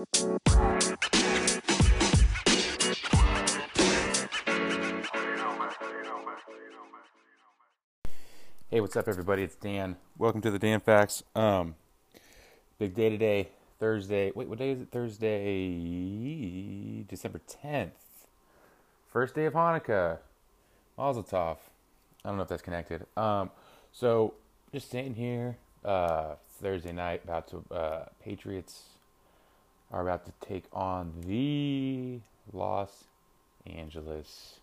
Hey, what's up, everybody? It's Dan. Welcome to the Dan Facts. Um, big day today, Thursday. Wait, what day is it? Thursday, December 10th. First day of Hanukkah. Mazel tov. I don't know if that's connected. Um, so just sitting here, uh, Thursday night, about to uh, Patriots are about to take on the Los Angeles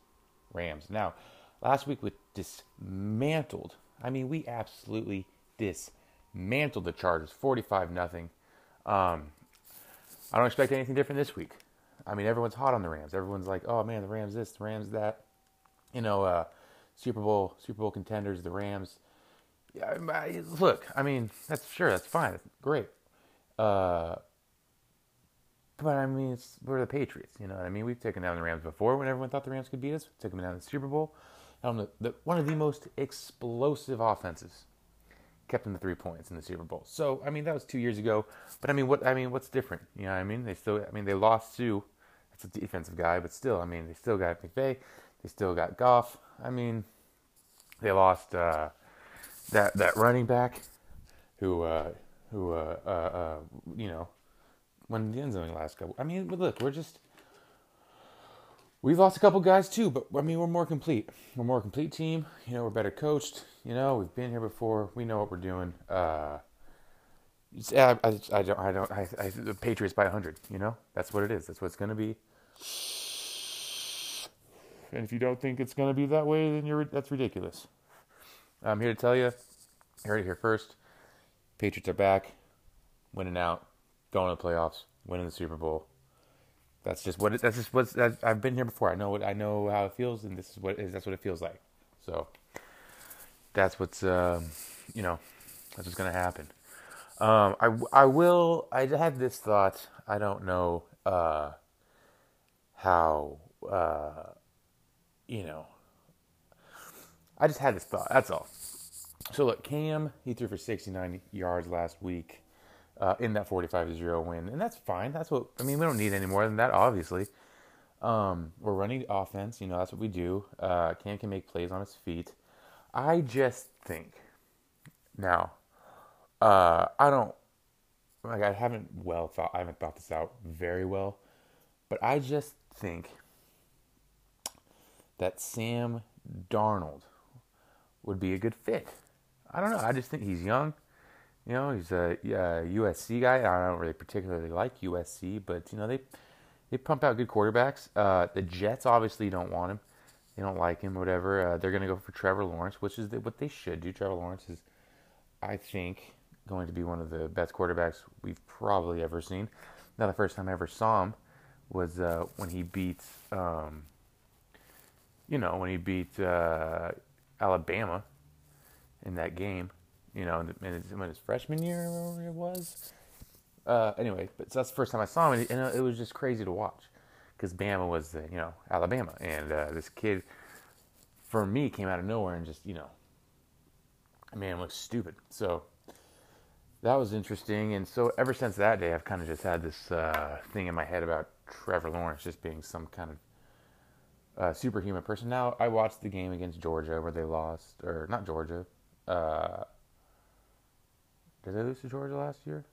Rams. Now, last week we dismantled. I mean, we absolutely dismantled the Chargers, forty-five nothing. Um, I don't expect anything different this week. I mean, everyone's hot on the Rams. Everyone's like, "Oh man, the Rams this, the Rams that." You know, uh, Super Bowl Super Bowl contenders, the Rams. Yeah, look, I mean, that's sure, that's fine, great. Uh, but I mean, it's, we're the Patriots, you know what I mean? We've taken down the Rams before when everyone thought the Rams could beat us. We took them down in the Super Bowl. The, the, one of the most explosive offenses kept them to three points in the Super Bowl. So I mean, that was two years ago. But I mean, what I mean, what's different? You know what I mean? They still, I mean, they lost to. It's a defensive guy, but still, I mean, they still got McVay. They still got Goff. I mean, they lost uh, that that running back, who uh, who uh, uh, uh you know, won the zone last couple. I mean, look, we're just we've lost a couple guys too, but I mean, we're more complete. We're more complete team. You know, we're better coached. You know, we've been here before. We know what we're doing. Uh, I, I, I don't, I don't, I, I, the Patriots by 100, you know? That's what it is. That's what it's to be. And if you don't think it's to be that way, then you're that's ridiculous. I'm here to tell you, you heard it here first. Patriots are back, winning out, going to the playoffs, winning the Super Bowl. That's just what it, that's just what I've been here before. I know what I know how it feels, and this is what. That's what it feels like. So that's what's um, you know that's what's gonna happen. Um, I I will. I had this thought. I don't know uh, how uh, you know. I just had this thought. That's all. So look, Cam he threw for 69 yards last week uh, in that 45-0 win, and that's fine. That's what I mean. We don't need any more than that, obviously. Um, we're running offense. You know that's what we do. Uh, Cam can make plays on his feet. I just think now. Uh, I don't like. I haven't well thought. I haven't thought this out very well, but I just think that Sam Darnold would be a good fit. I don't know. I just think he's young. You know, he's a, a USC guy. I don't really particularly like USC, but you know they they pump out good quarterbacks. Uh, the Jets obviously don't want him. They don't like him, whatever. Uh, they're going to go for Trevor Lawrence, which is the, what they should do. Trevor Lawrence is, I think, going to be one of the best quarterbacks we've probably ever seen. Now, the first time I ever saw him was uh, when he beat um, you know, when he beat uh, Alabama in that game, you know, in his, in his freshman year, it was. Uh, anyway, but so that's the first time I saw him, and it was just crazy to watch because Bama was, uh, you know, Alabama, and uh, this kid, for me, came out of nowhere and just, you know, man, looks stupid. So that was interesting, and so ever since that day, I've kind of just had this uh, thing in my head about Trevor Lawrence just being some kind of uh, superhuman person. Now I watched the game against Georgia where they lost, or not Georgia. Uh, did they lose to Georgia last year?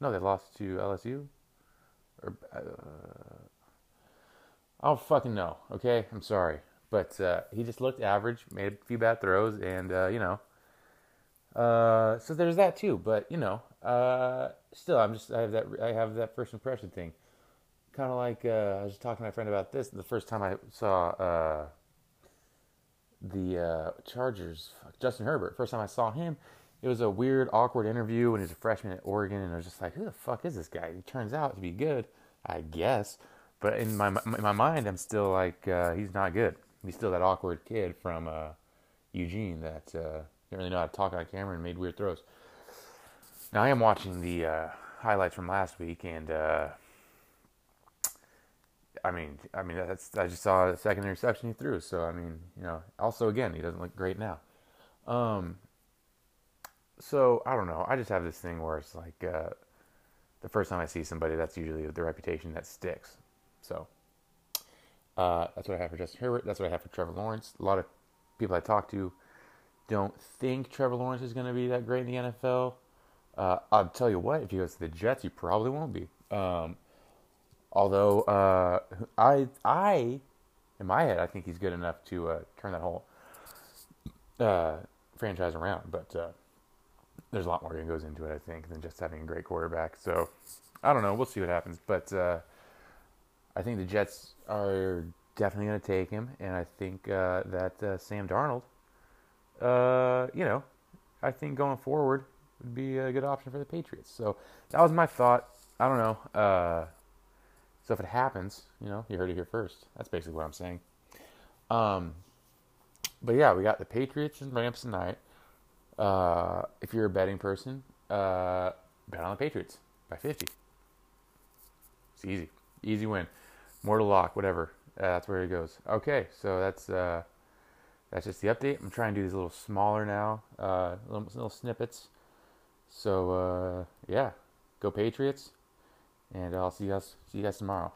No, they lost to LSU. Or uh, I don't fucking know. Okay, I'm sorry, but uh, he just looked average, made a few bad throws, and uh, you know. Uh, so there's that too, but you know, uh, still, I'm just I have that I have that first impression thing kind of like uh, I was talking to my friend about this the first time I saw the Chargers, Justin Herbert. First time I saw him, it was a weird, awkward interview when he was a freshman at Oregon, and I was just like, "Who the fuck is this guy?" He turns out to be good, I guess. But in my in my mind, I'm still like, uh, he's not good. He's still that awkward kid from uh, Eugene that uh, didn't really know how to talk on camera and made weird throws. Now I am watching the highlights from last week, and I mean, I mean that's I just saw the second interception he threw. So I mean, you know, also again, he doesn't look great now. Um, so I don't know. I just have this thing where it's like uh, the first time I see somebody, that's usually the reputation that sticks. So uh, that's what I have for Justin Herbert. That's what I have for Trevor Lawrence. A lot of people I talk to don't think Trevor Lawrence is going to be that great in the NFL. Uh, I'll tell you what, if he goes to the Jets, he probably won't be. Um, although uh, I, I, in my head, I think he's good enough to uh, turn that whole uh, franchise around. But there's a lot more that goes into it, I think, than just having a great quarterback. So I don't know. We'll see what happens. But uh, I think the Jets are definitely going to take him, and I think uh, that uh, Sam Darnold, uh, you know, I think going forward would be a good option for the Patriots. So that was my thought. I don't know. Uh, so if it happens, you know, you heard it here first. That's basically what I'm saying. Um, but yeah, we got the Patriots and Rams tonight. Uh, if you're a betting person, uh, bet on the Patriots by 50. It's easy, easy win. Mortal lock, whatever. Uh, that's where it goes. Okay, so that's uh, that's just the update. I'm trying to do these a little smaller now, uh, little, little snippets. So uh, yeah, go Patriots, and I'll see you guys see you guys tomorrow.